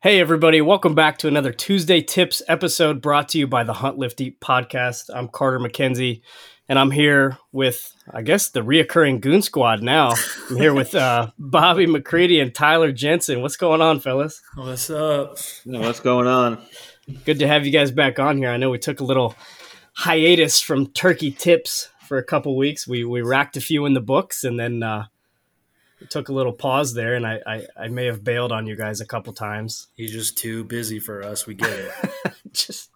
Hey, everybody, welcome back to another Tuesday Tips episode brought to you by the Hunt Lift Eat podcast. I'm Carter McKenzie, and I'm here with, I guess, the reoccurring Goon Squad now. I'm here with uh, Bobby McCready and Tyler Jensen. What's going on, fellas? What's up? what's going on? Good to have you guys back on here. I know we took a little hiatus from turkey tips for a couple weeks. We, we racked a few in the books and then uh, took a little pause there, and I, I, I may have bailed on you guys a couple times. He's just too busy for us. We get it. just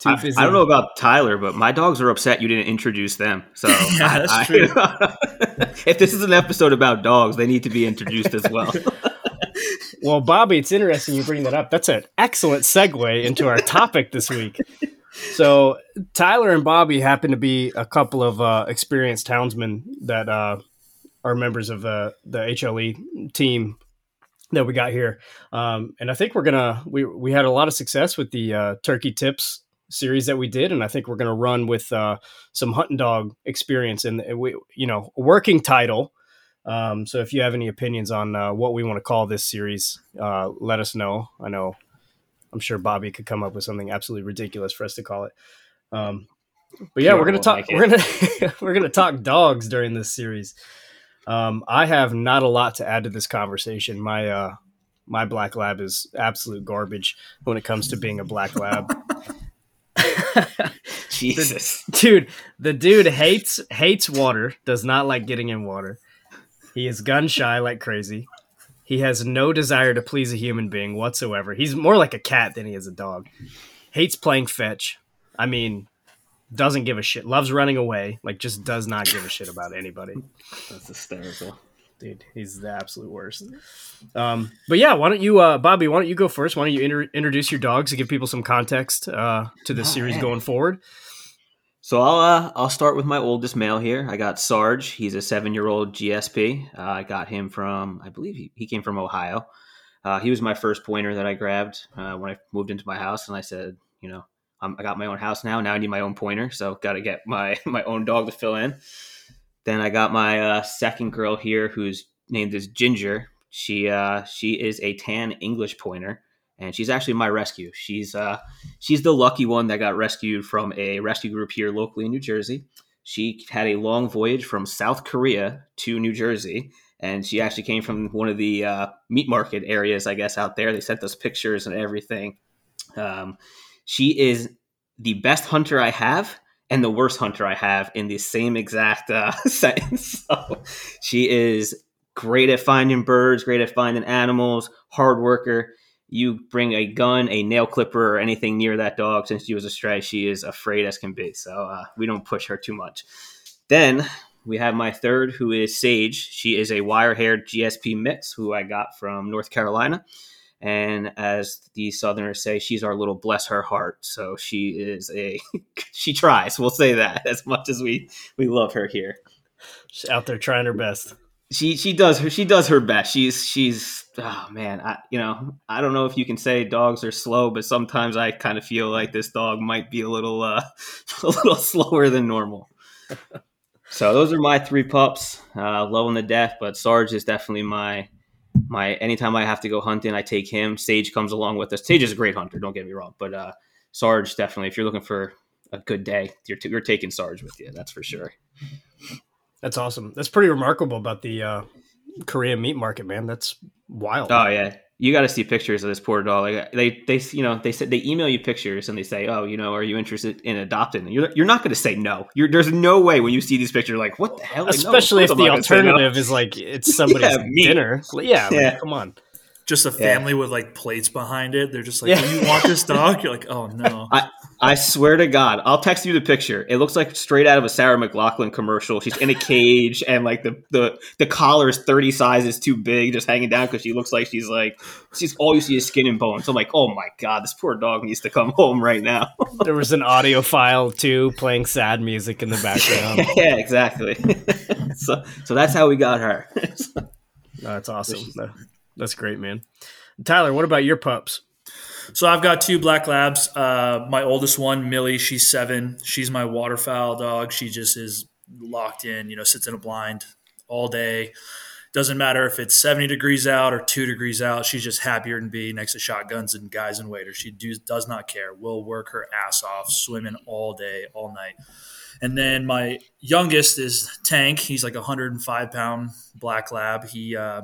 too I, busy. I don't know about Tyler, but my dogs are upset you didn't introduce them. So yeah, that's I, true. if this is an episode about dogs, they need to be introduced as well. well, Bobby, it's interesting you bring that up. That's an excellent segue into our topic this week. So Tyler and Bobby happen to be a couple of uh, experienced houndsmen that uh, are members of the the HLE team that we got here, um, and I think we're gonna we we had a lot of success with the uh, turkey tips series that we did, and I think we're gonna run with uh, some hunting dog experience and we you know working title. Um, so if you have any opinions on uh, what we want to call this series, uh, let us know. I know I'm sure Bobby could come up with something absolutely ridiculous for us to call it. Um, but yeah, we're gonna talk. Like we're gonna we're gonna talk dogs during this series. Um, I have not a lot to add to this conversation. My uh, my black lab is absolute garbage when it comes to being a black lab. Jesus, the, dude, the dude hates hates water. Does not like getting in water. He is gun shy like crazy. He has no desire to please a human being whatsoever. He's more like a cat than he is a dog. Hates playing fetch. I mean, doesn't give a shit, loves running away, like just does not give a shit about anybody. That's hysterical. Dude, he's the absolute worst. Um, but yeah, why don't you, uh, Bobby? Why don't you go first? Why don't you inter- introduce your dogs to give people some context uh, to this oh, series man. going forward? So I'll uh, I'll start with my oldest male here. I got Sarge. He's a seven year old GSP. Uh, I got him from I believe he, he came from Ohio. Uh, he was my first pointer that I grabbed uh, when I moved into my house, and I said, you know, um, I got my own house now. Now I need my own pointer, so got to get my my own dog to fill in. Then I got my uh, second girl here, who's named as Ginger. She uh, she is a tan English pointer, and she's actually my rescue. She's uh, she's the lucky one that got rescued from a rescue group here locally in New Jersey. She had a long voyage from South Korea to New Jersey, and she actually came from one of the uh, meat market areas, I guess, out there. They sent us pictures and everything. Um, she is the best hunter I have and the worst hunter I have in the same exact uh, sentence. So she is great at finding birds, great at finding animals, hard worker. You bring a gun, a nail clipper, or anything near that dog since she was a stray, she is afraid as can be. So uh, we don't push her too much. Then we have my third, who is Sage. She is a wire haired GSP mix, who I got from North Carolina. And as the Southerners say, she's our little bless her heart. So she is a she tries. We'll say that as much as we we love her here. She's out there trying her best. She she does her she does her best. She's she's oh man, I you know I don't know if you can say dogs are slow, but sometimes I kind of feel like this dog might be a little uh, a little slower than normal. so those are my three pups, uh, low in the death, but Sarge is definitely my my anytime I have to go hunting, I take him. Sage comes along with us. Sage is a great hunter. Don't get me wrong, but uh, Sarge definitely. If you're looking for a good day, you're t- you're taking Sarge with you. That's for sure. That's awesome. That's pretty remarkable about the uh, Korean meat market, man. That's wild. Oh yeah, you got to see pictures of this poor dog. Like they, they, you know, they said they email you pictures and they say, oh, you know, are you interested in adopting? And you're, you're not going to say no. You're, there's no way when you see these pictures, like, what the hell? Especially no, if the alternative no. is like it's somebody's yeah, dinner. Yeah, yeah. Like, come on. Just a family yeah. with like plates behind it. They're just like, yeah. Oh, you want this dog? You're like, oh no. I, I swear to God, I'll text you the picture. It looks like straight out of a Sarah McLachlan commercial. She's in a cage, and like the the the collar is thirty sizes too big, just hanging down because she looks like she's like she's all you see is skin and bones. I'm like, oh my God, this poor dog needs to come home right now. there was an audio file too, playing sad music in the background. yeah, exactly. so so that's how we got her. no, that's awesome. That's great, man. Tyler, what about your pups? So I've got two black labs. Uh, my oldest one, Millie, she's seven. She's my waterfowl dog. She just is locked in. You know, sits in a blind all day. doesn't matter if it's 70 degrees out or two degrees out. She's just happier than be next to shotguns and guys and waders. She do, does not care. Will work her ass off, swimming all day, all night. And then my youngest is Tank. He's like a 105 pound black lab. He uh,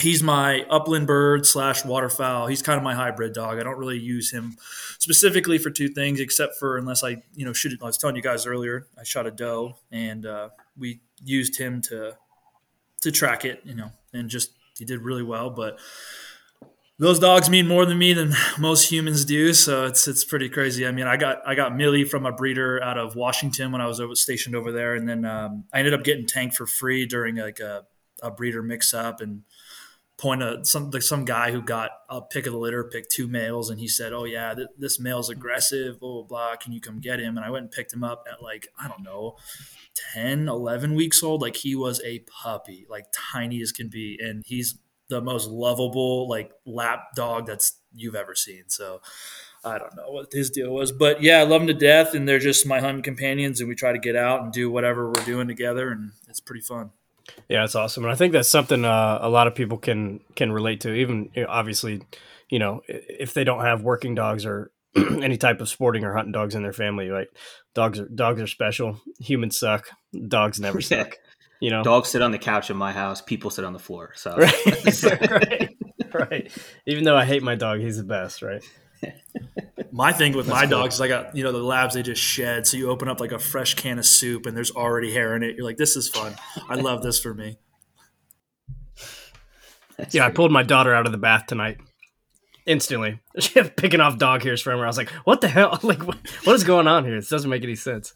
he's my upland bird slash waterfowl. He's kind of my hybrid dog. I don't really use him specifically for two things, except for unless I you know shoot. I was telling you guys earlier, I shot a doe, and uh, we used him to to track it. You know, and just he did really well, but those dogs mean more than me than most humans do. So it's it's pretty crazy. I mean, I got I got Millie from a breeder out of Washington when I was stationed over there, and then um, I ended up getting Tank for free during like a, a breeder mix up and point a some some guy who got a pick of the litter picked two males and he said oh yeah th- this male's aggressive blah blah blah can you come get him and i went and picked him up at like i don't know 10 11 weeks old like he was a puppy like tiny as can be and he's the most lovable like lap dog that's you've ever seen. So I don't know what his deal was, but yeah, I love him to death, and they're just my hunting companions, and we try to get out and do whatever we're doing together, and it's pretty fun. Yeah, it's awesome, and I think that's something uh, a lot of people can can relate to. Even you know, obviously, you know, if they don't have working dogs or any type of sporting or hunting dogs in their family, like dogs are dogs are special. Humans suck. Dogs never suck. You know, dogs sit on the couch in my house. People sit on the floor. So right, right, right. Even though I hate my dog, he's the best, right? My thing with That's my cool. dogs is I got you know the labs they just shed. So you open up like a fresh can of soup and there's already hair in it. You're like, this is fun. I love this for me. That's yeah, I pulled my daughter out of the bath tonight instantly. She had picking off dog hairs from her. I was like, "What the hell? Like, what, what is going on here? This doesn't make any sense."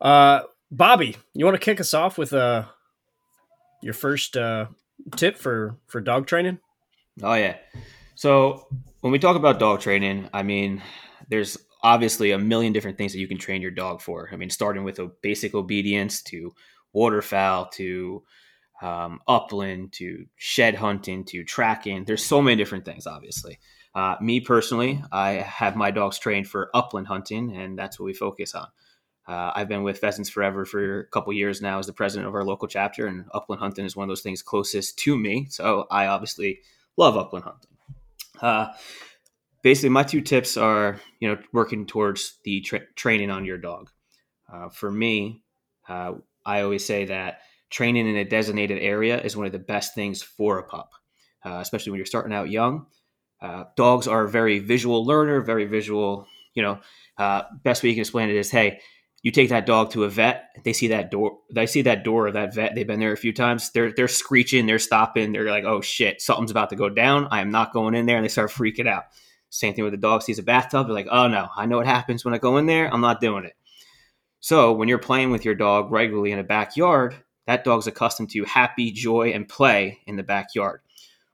Uh, Bobby, you want to kick us off with uh your first uh tip for for dog training? Oh yeah. So when we talk about dog training, I mean, there's obviously a million different things that you can train your dog for. I mean, starting with a basic obedience to waterfowl to um, upland to shed hunting to tracking. There's so many different things, obviously. Uh, me personally, I have my dogs trained for upland hunting, and that's what we focus on. Uh, I've been with Pheasants Forever for a couple years now as the president of our local chapter, and upland hunting is one of those things closest to me. So I obviously love upland hunting. Uh, basically, my two tips are, you know, working towards the tra- training on your dog. Uh, for me, uh, I always say that training in a designated area is one of the best things for a pup, uh, especially when you're starting out young. Uh, dogs are a very visual learner, very visual. You know, best way you can explain it is, hey you take that dog to a vet, they see that door, they see that door of that vet. They've been there a few times. They're they're screeching, they're stopping. They're like, oh shit, something's about to go down. I am not going in there, and they start freaking out. Same thing with the dog sees a bathtub. They're like, oh no, I know what happens when I go in there. I'm not doing it. So when you're playing with your dog regularly in a backyard, that dog's accustomed to happy, joy, and play in the backyard.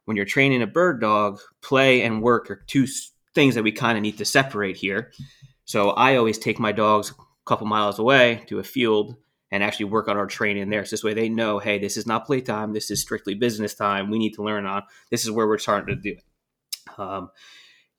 When you're training a bird dog, play and work are two things that we kind of need to separate here. So I always take my dogs couple miles away to a field and actually work on our training there. So this way they know, hey, this is not playtime. This is strictly business time. We need to learn on. This is where we're starting to do it. Um,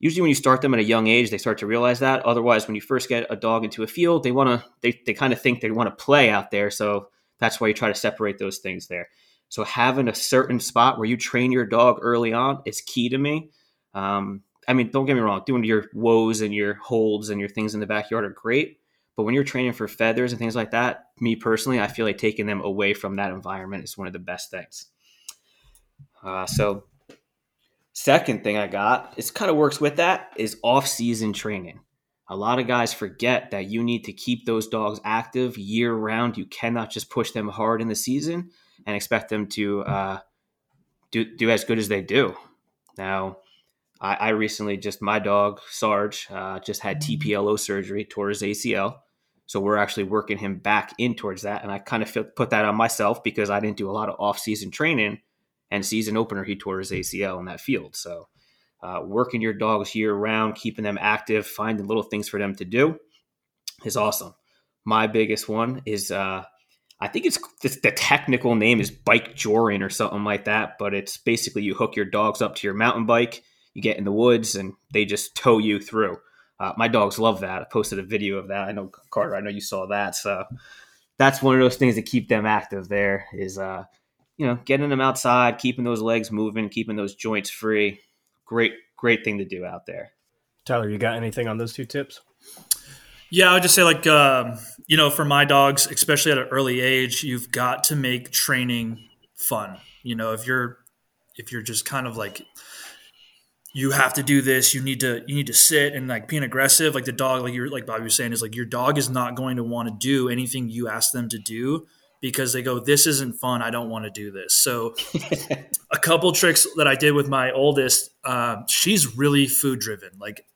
usually when you start them at a young age, they start to realize that. Otherwise, when you first get a dog into a field, they want to, they, they kind of think they want to play out there. So that's why you try to separate those things there. So having a certain spot where you train your dog early on is key to me. Um, I mean, don't get me wrong, doing your whoas and your holds and your things in the backyard are great but when you're training for feathers and things like that, me personally, I feel like taking them away from that environment is one of the best things. Uh, so, second thing I got, it kind of works with that, is off season training. A lot of guys forget that you need to keep those dogs active year round. You cannot just push them hard in the season and expect them to uh, do, do as good as they do. Now, I, I recently just, my dog, Sarge, uh, just had TPLO surgery, tore his ACL. So we're actually working him back in towards that. And I kind of feel, put that on myself because I didn't do a lot of off-season training and season opener, he tore his ACL in that field. So uh, working your dogs year round, keeping them active, finding little things for them to do is awesome. My biggest one is, uh, I think it's, it's the technical name is bike joring or something like that, but it's basically you hook your dogs up to your mountain bike, you get in the woods, and they just tow you through. Uh, my dogs love that. I posted a video of that. I know Carter. I know you saw that. So that's one of those things that keep them active. There is uh, you know, getting them outside, keeping those legs moving, keeping those joints free. Great, great thing to do out there. Tyler, you got anything on those two tips? Yeah, I would just say like um, you know, for my dogs, especially at an early age, you've got to make training fun. You know, if you're if you're just kind of like you have to do this you need to you need to sit and like being aggressive like the dog like you're like bobby was saying is like your dog is not going to want to do anything you ask them to do because they go this isn't fun i don't want to do this. So a couple tricks that i did with my oldest um, she's really food driven. Like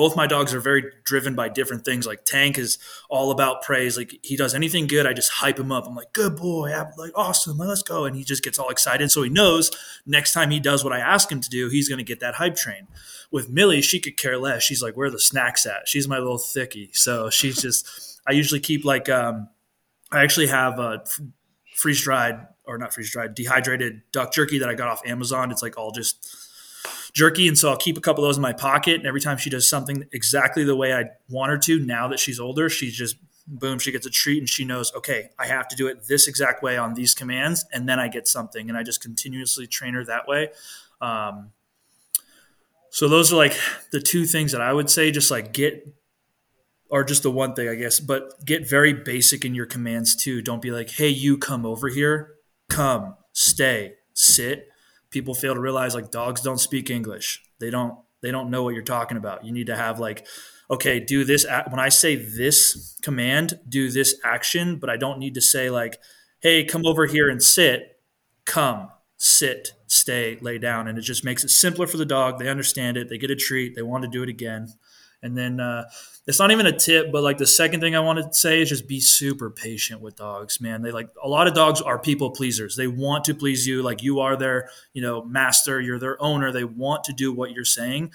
both my dogs are very driven by different things. Like Tank is all about praise. Like he does anything good, I just hype him up. I'm like, good boy, I'm like awesome, let's go. And he just gets all excited. So he knows next time he does what I ask him to do, he's going to get that hype train. With Millie, she could care less. She's like, where are the snacks at? She's my little thickie. So she's just, I usually keep like, um, I actually have a freeze dried or not freeze dried, dehydrated duck jerky that I got off Amazon. It's like all just jerky. And so I'll keep a couple of those in my pocket. And every time she does something exactly the way I want her to, now that she's older, she's just boom, she gets a treat and she knows, okay, I have to do it this exact way on these commands. And then I get something. And I just continuously train her that way. Um, so those are like the two things that I would say, just like get, or just the one thing, I guess, but get very basic in your commands too. Don't be like, hey, you come over here, come, stay, sit people fail to realize like dogs don't speak English. They don't they don't know what you're talking about. You need to have like okay, do this when I say this command, do this action, but I don't need to say like hey, come over here and sit. Come, sit, stay, lay down and it just makes it simpler for the dog. They understand it. They get a treat. They want to do it again. And then uh, it's not even a tip, but like the second thing I want to say is just be super patient with dogs, man. They like a lot of dogs are people pleasers. They want to please you, like you are their, you know, master, you're their owner. They want to do what you're saying.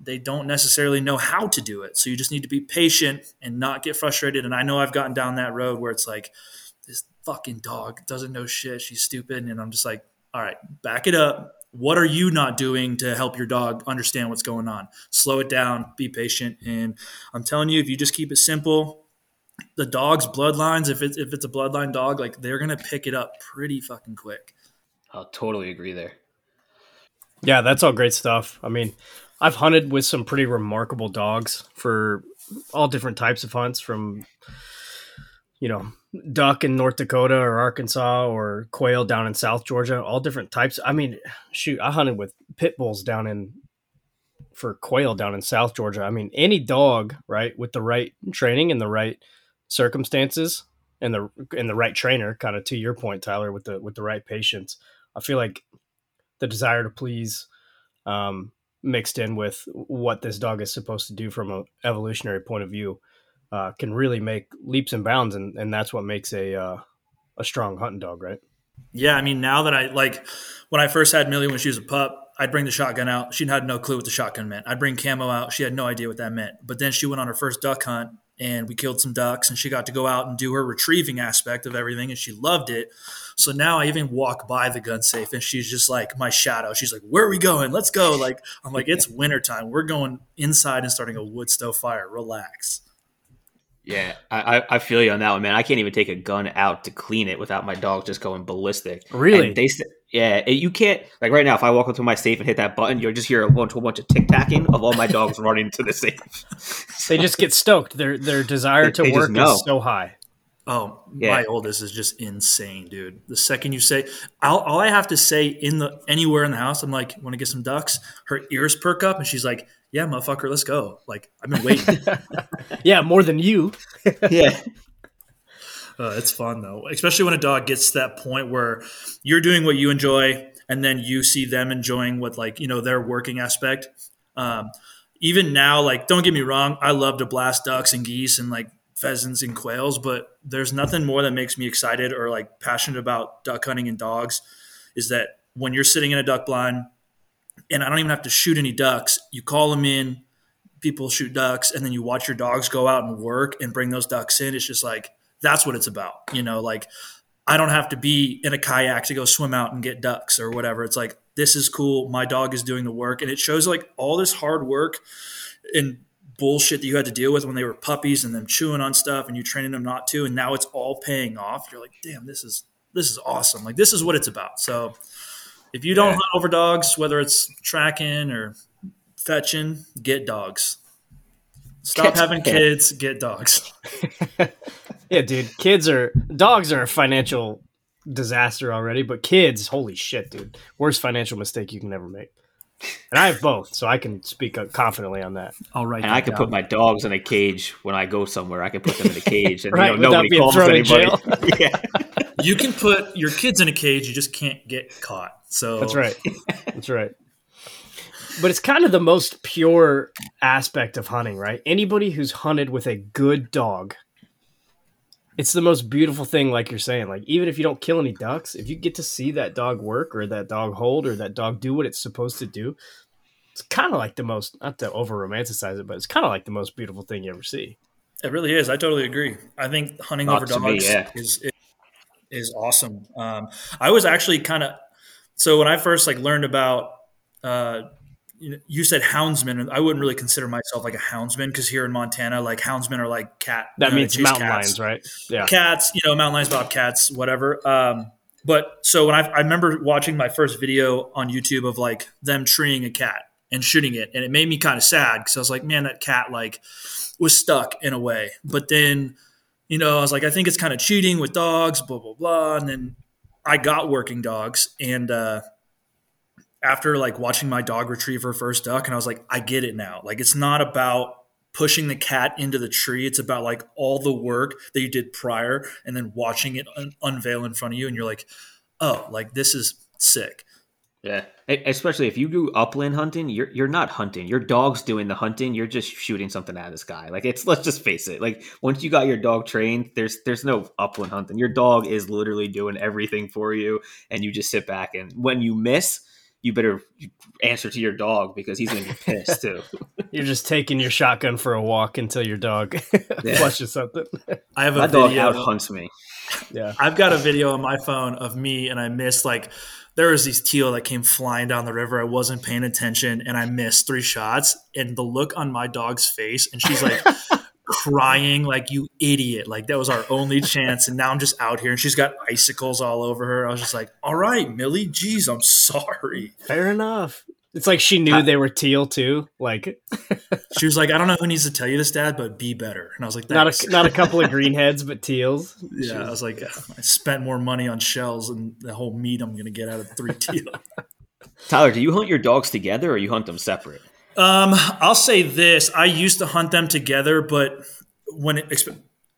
They don't necessarily know how to do it. So you just need to be patient and not get frustrated. And I know I've gotten down that road where it's like, this fucking dog doesn't know shit. She's stupid. And I'm just like, all right, back it up what are you not doing to help your dog understand what's going on? Slow it down be patient and i'm telling you if you just keep it simple the dog's bloodlines if it's if it's a bloodline dog like they're gonna pick it up pretty fucking quick. I'll totally agree there. Yeah that's all great stuff. I mean i've hunted with some pretty remarkable dogs for all different types of hunts from you know duck in North Dakota or Arkansas or quail down in South Georgia, all different types. I mean, shoot, I hunted with pit bulls down in for quail down in South Georgia. I mean, any dog, right, with the right training and the right circumstances and the and the right trainer, kind of to your point, Tyler, with the with the right patience. I feel like the desire to please um, mixed in with what this dog is supposed to do from an evolutionary point of view uh, can really make leaps and bounds, and, and that's what makes a uh, a strong hunting dog, right? Yeah, I mean, now that I like when I first had Millie when she was a pup, I'd bring the shotgun out. She had no clue what the shotgun meant. I'd bring camo out. She had no idea what that meant. But then she went on her first duck hunt and we killed some ducks and she got to go out and do her retrieving aspect of everything and she loved it. So now I even walk by the gun safe and she's just like my shadow. She's like, Where are we going? Let's go. Like I'm like, it's wintertime. We're going inside and starting a wood stove fire. Relax. Yeah, I, I feel you on that one, man. I can't even take a gun out to clean it without my dog just going ballistic. Really? And they yeah, you can't like right now. If I walk into my safe and hit that button, you'll just hear a bunch, whole bunch of tic tacking of all my dogs running to the safe. they just get stoked. Their their desire to work is so high. Oh, yeah. my oldest is just insane, dude. The second you say, I'll, all I have to say in the anywhere in the house, I'm like, want to get some ducks? Her ears perk up, and she's like, "Yeah, motherfucker, let's go." Like I've been waiting. yeah, more than you. yeah. Uh, it's fun though, especially when a dog gets to that point where you're doing what you enjoy, and then you see them enjoying what like you know their working aspect. Um, even now, like don't get me wrong, I love to blast ducks and geese and like pheasants and quails, but there's nothing more that makes me excited or like passionate about duck hunting and dogs is that when you're sitting in a duck blind and I don't even have to shoot any ducks, you call them in, people shoot ducks, and then you watch your dogs go out and work and bring those ducks in. It's just like that's what it's about. You know, like I don't have to be in a kayak to go swim out and get ducks or whatever. It's like this is cool. My dog is doing the work, and it shows like all this hard work and bullshit that you had to deal with when they were puppies and them chewing on stuff and you training them not to and now it's all paying off you're like damn this is this is awesome. Like this is what it's about. So if you don't Yeah. hunt over dogs, whether it's tracking or fetching, get dogs. Stop Get- having kids, get dogs. Yeah, dude. Kids are dogs are a financial disaster already, but kids, holy shit, dude. Worst financial mistake you can ever make. And I have both, so I can speak uh, confidently on that. All right. And I can put my dogs in a cage when I go somewhere. I can put them in a cage, and Right, you know, nobody calls anybody. yeah, you can put your kids in a cage, you just can't get caught. So That's right. That's right. But it's kind of the most pure aspect of hunting, right? Anybody who's hunted with a good dog, it's the most beautiful thing, like you're saying. Like, even if you don't kill any ducks, if you get to see that dog work or that dog hold or that dog do what it's supposed to do, it's kind of like the most, not to over romanticize it, but it's kind of like the most beautiful thing you ever see. It really is. I totally agree. I think hunting Not over to me, dogs yeah. is, is is awesome. Um, I was actually kind of so when I first like learned about uh, you, know, you said houndsman, and I wouldn't really consider myself like a houndsman because here in Montana, like houndsmen are like cat. That uh, means mountain cats. lions, right? Yeah. cats, you know, mountain lions, bobcats, whatever. Um, but so when I, I remember watching my first video on YouTube of like them treeing a cat and shooting it, and it made me kind of sad because I was like, man, that cat like was stuck in a way. But then, you know, I was like, I think it's kind of cheating with dogs, blah blah blah. And then I got working dogs, and uh, after like watching my dog retrieve her first duck, and I was like, I get it now. Like it's not about pushing the cat into the tree. It's about like all the work that you did prior, and then watching it un- unveil in front of you, and you're like, oh, like this is sick. Yeah. Especially if you do upland hunting, you're you're not hunting. Your dog's doing the hunting. You're just shooting something out of the sky. Like it's let's just face it. Like once you got your dog trained, there's there's no upland hunting. Your dog is literally doing everything for you, and you just sit back and when you miss. You better answer to your dog because he's gonna be pissed too. You're just taking your shotgun for a walk until your dog Yeah. flushes something. I have a My dog video. out hunts me. yeah. I've got a video on my phone of me and I missed like there was these teal that came flying down the river. I wasn't paying attention and I missed three shots. And the look on my dog's face, and she's like crying like you idiot. Like that was our only chance. And now I'm just out here and she's got icicles all over her. I was just like, all right, Millie, geez, I'm sorry. Fair enough. It's like she knew they were teal too. Like She was like, I don't know who needs to tell you this, Dad, but be better. And I was like, not a not a couple of greenheads, but teals. Yeah, I was like, I spent more money on shells and the whole meat I'm going to get out of three teal. Tyler, do you hunt your dogs together or you hunt them separate? Um, I'll say this: I used to hunt them together, but when it,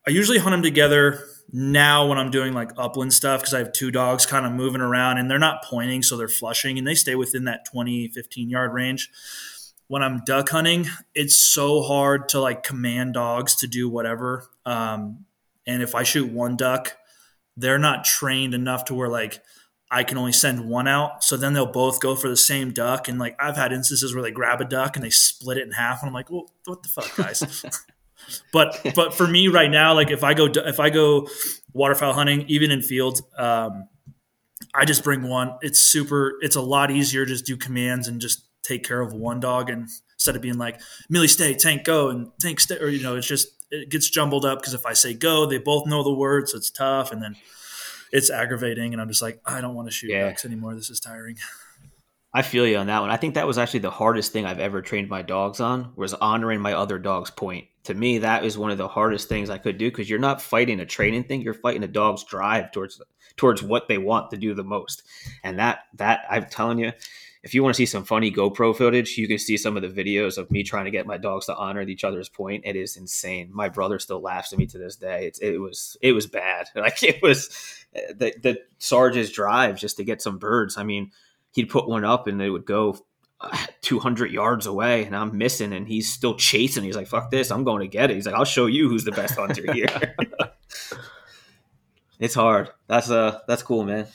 I usually hunt them together now when I'm doing like upland stuff because I have two dogs kind of moving around and they're not pointing, so they're flushing and they stay within that 20, 15 yard range. When I'm duck hunting, it's so hard to like command dogs to do whatever. Um, and if I shoot one duck, they're not trained enough to where like I can only send one out. So then they'll both go for the same duck. And like I've had instances where they grab a duck and they split it in half, and I'm like, well, what the fuck, guys? but but for me right now, like if I go if I go waterfowl hunting, even in fields, um, I just bring one. It's super. It's a lot easier to just do commands and just take care of one dog, and instead of being like Millie stay, Tank go, and Tank stay, or you know, it's just it gets jumbled up because if I say go, they both know the words, so it's tough, and then it's aggravating, and I'm just like, I don't want to shoot Yeah. ducks anymore. This is tiring. I feel you on that one. I think that was actually the hardest thing I've ever trained my dogs on was honoring my other dog's point. To me, that is one of the hardest things I could do because you're not fighting a training thing; you're fighting a dog's drive towards towards what they want to do the most. And that that I'm telling you, if you want to see some funny GoPro footage, you can see some of the videos of me trying to get my dogs to honor each other's point. It is insane. My brother still laughs at me to this day. It was it was bad. Like it was eh, the the Sarge's drive just to get some birds. I mean he'd put one up and they would go uh, 200 yards away and I'm missing and he's still chasing. He's like, fuck this. I'm going to get it. He's like, I'll show you who's the best hunter here. it's hard. That's uh, that's cool, man.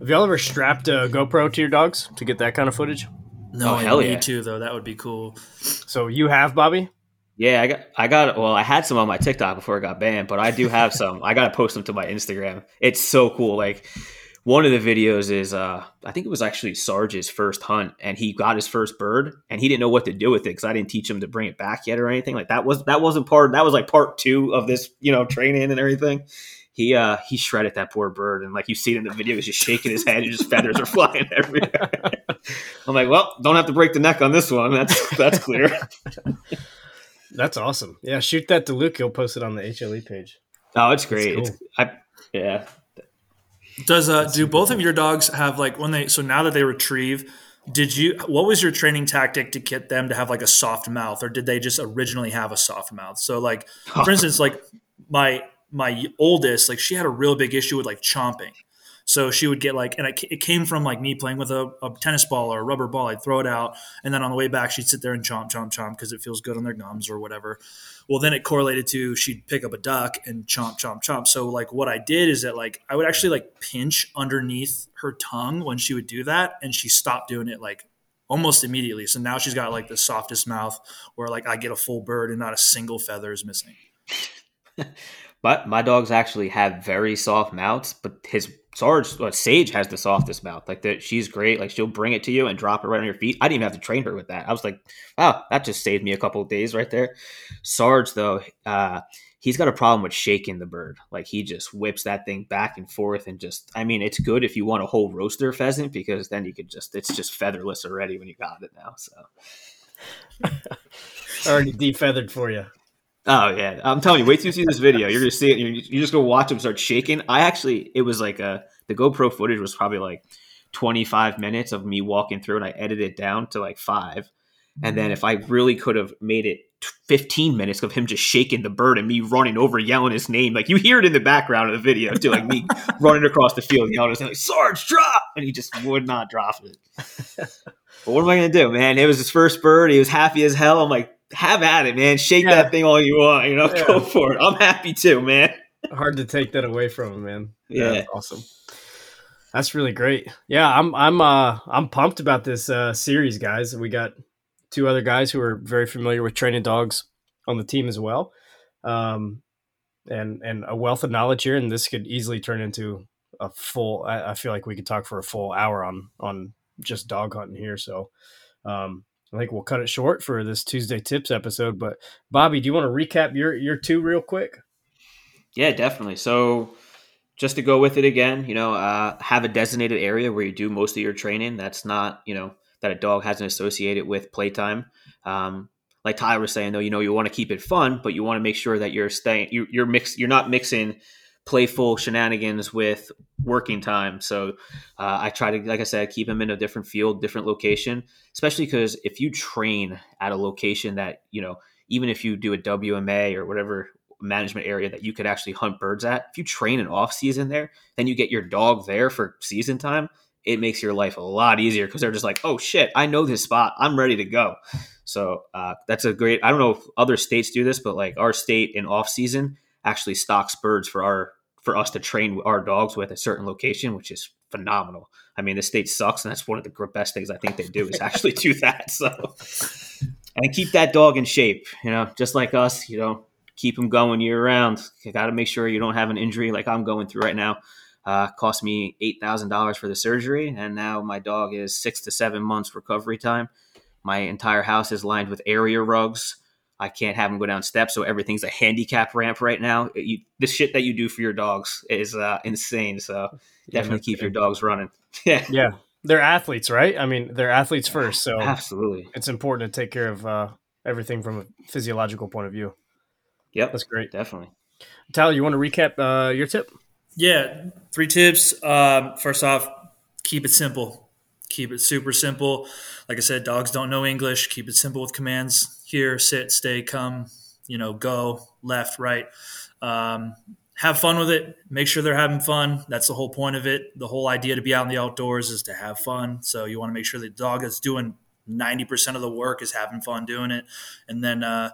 Have y'all ever strapped a GoPro to your dogs to get that kind of footage? No, Oh, I hell need yeah. to though. That would be cool. So you have Bobby? Yeah, I got, I got, well, I had some on my TikTok before it got banned, but I do have some. I got to post them to my Instagram. It's so cool. Like, one of the videos is, uh, I think it was actually Sarge's first hunt, and he got his first bird, and he didn't know what to do with it because I didn't teach him to bring it back yet or anything. Like that was that wasn't part. That was like part two of this, you know, training and everything. he uh he shredded that poor bird, and like you see it in the video, he's just shaking his head, and just feathers are flying everywhere. I'm like, well, don't have to break the neck on this one. That's that's clear. That's awesome. Yeah, shoot that to Luke. He'll post it on the HLE page. Oh, it's great. Cool. It's, I, yeah. Does uh do both of your dogs have like when they so now that they retrieve? Did you what was your training tactic to get them to have like a soft mouth, or did they just originally have a soft mouth? So like for instance, like my my oldest, like she had a real big issue with like chomping. So she would get like, and it, it came from like me playing with a, a, tennis ball or a rubber ball. I'd throw it out, and then on the way back, she'd sit there and chomp, chomp, chomp because it feels good on their gums or whatever. Well, then it correlated to she'd pick up a duck and chomp, chomp, chomp. So like what I did is that like I would actually like pinch underneath her tongue when she would do that, and she stopped doing it like almost immediately. So now she's got like the softest mouth where like I get a full bird and not a single feather is missing. But my dogs actually have very soft mouths, but his Sarge, well, Sage has the softest mouth. Like that, she's great. Like she'll bring it to you and drop it right on your feet. I didn't even have to train her with that. I was like, wow, that just saved me a couple of days right there. Sarge though, uh, he's got a problem with shaking the bird. Like he just whips that thing back and forth and just. I mean, it's good if you want a whole roaster pheasant because then you could just. It's just featherless already when you got it now. So already defeathered for you. Oh yeah, I'm telling you. Wait till you see this video. You're gonna see it. You're, just gonna watch him start shaking. I actually, it was like a the GoPro footage was probably like 25 minutes of me walking through, and I edited it down to like five. And then if I really could have made it 15 minutes of him just shaking the bird and me running over, yelling his name, like you hear it in the background of the video too, like me running across the field yelling his name, like Sarge, drop, and he just would not drop it. but what am I gonna do, man? It was his first bird. He was happy as hell. I'm like, have at it, man. Shake yeah. that thing all you want. You know, yeah. go for it. I'm happy too, man. Hard to take that away from him, man. Yeah, yeah awesome. That's really great. Yeah, I'm I'm uh I'm pumped about this uh series, guys. We got two other guys who are very familiar with training dogs on the team as well. Um and and a wealth of knowledge here, and this could easily turn into a full I, I feel like we could talk for a full hour on on just dog hunting here. So um I think we'll cut it short for this Tuesday tips episode. But Bobby, do you want to recap your your two real quick? Yeah, definitely. So just to go with it again, you know, uh, have a designated area where you do most of your training. That's not, you know, that a dog hasn't associated with playtime. Um, like Tyler was saying, though, you know, you want to keep it fun, but you want to make sure that you're staying, you, you're mix, you're not mixing playful shenanigans with working time. So uh, I try to, like I said, keep them in a different field, different location, especially because if you train at a location that, you know, even if you do a WMA or whatever management area that you could actually hunt birds at, if you train an off season there, then you get your dog there for season time. It makes your life a lot easier because they're just like, oh shit, I know this spot. I'm ready to go. So uh, that's a great. I don't know if other states do this, but like our state in off season actually stocks birds for our for us to train our dogs with a certain location, which is phenomenal. I mean, the state sucks, and that's one of the best things I think they do is actually do that. So, and keep that dog in shape. You know, just like us. You know, keep them going year round. You got to make sure you don't have an injury like I'm going through right now. Uh, cost me eight thousand dollars for the surgery, and now my dog is six to seven months recovery time. My entire house is lined with area rugs. I can't have them go down steps, so everything's a handicap ramp right now. You, the shit that you do for your dogs is uh, insane. So definitely keep your dogs running. yeah, yeah, they're athletes, right? I mean, they're athletes first, so absolutely, it's important to take care of uh, everything from a physiological point of view. Yep, that's great. Definitely. Tyler, you want to recap uh, your tip? Yeah, three tips. Um, first off, keep it simple. Keep it super simple. Like I said, dogs don't know English. Keep it simple with commands here, sit, stay, come, you know, go, left, right. Um, have fun with it. Make sure they're having fun. That's the whole point of it. The whole idea to be out in the outdoors is to have fun. So you want to make sure the dog that's doing 90% of the work is having fun doing it. And then, uh,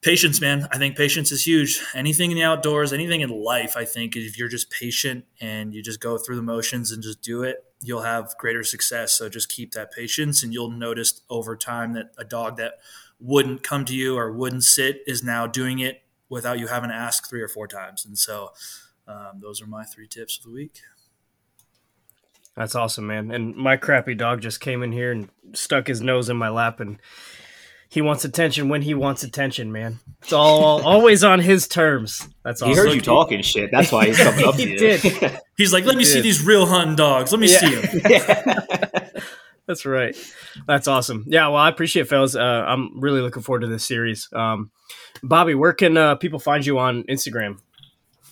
patience man i think patience is huge anything in the outdoors anything in life i think if you're just patient and you just go through the motions and just do it you'll have greater success so just keep that patience and you'll notice over time that a dog that wouldn't come to you or wouldn't sit is now doing it without you having to ask three or four times. And so um, those are my three tips of the week. That's awesome, man. And my crappy dog just came in here and stuck his nose in my lap and he wants attention when he wants attention, man. It's all always on his terms. That's He awesome. heard you talking shit. That's why he's coming up to He you. did. He's like, let me He see these real hunting dogs. Let me Yeah. see them. yeah. That's right. That's awesome. Yeah, well, I appreciate it, fellas. Uh, I'm really looking forward to this series. Um, Bobby, where can uh, people find you on Instagram?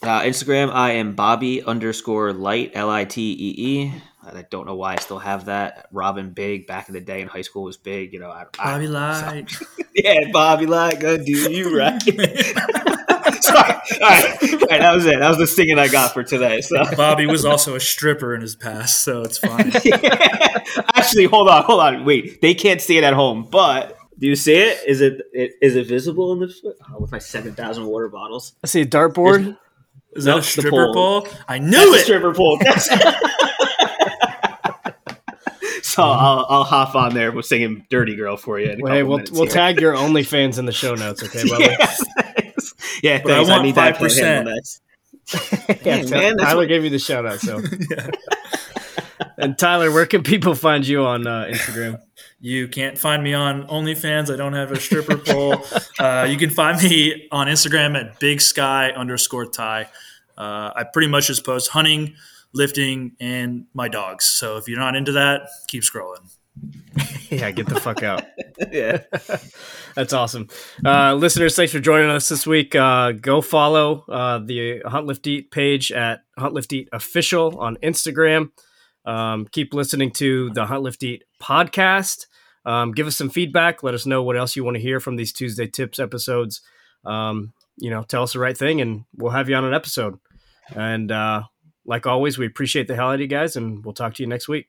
Uh, Instagram, I am Bobby underscore light L I T E E. I don't know why I still have that. Robin Big back in the day in high school was big. You know, I, I- Bobby Light. yeah, Bobby Light, gonna do you right. Sorry. All right. All right, that was it. That was the singing I got for today. So Bobby was also a stripper in his past, so it's fine. actually, hold on, hold on. Wait, they can't see it at home, but do you see it? Is it, it is it visible in the oh, with my seven thousand water bottles? I see a dartboard. Is that Nope, a stripper pole. pole? I knew That's a it. stripper pole. That's- so I'll, I'll hop on there with singing "Dirty Girl" for you. In hey, we'll we'll here. tag your OnlyFans in the show notes, okay, Bobby? Yeah, thanks. Yeah, But I thanks. I, want need that 5%. handle next. yeah, Hey, man, that's Tyler what- gave you the shout out. So, and Tyler, where can people find you on uh, Instagram? You can't find me on OnlyFans. I don't have a stripper pole. Uh, you can find me on Instagram at Big Sky underscore Ty. Uh, I pretty much just post hunting, lifting, and my dogs. So if you're not into that, keep scrolling. yeah, get the fuck out. Yeah. That's awesome. Uh, listeners, thanks for joining us this week. Uh, go follow uh, the Hunt Lift Eat page at Hunt Lift Eat Official on Instagram. Um, keep listening to the Hunt Lift Eat podcast. Um, give us some feedback. Let us know what else you want to hear from these Tuesday Tips episodes. Um, you know, tell us the right thing, and we'll have you on an episode. And uh, like always, we appreciate the hell out of you guys, and we'll talk to you next week.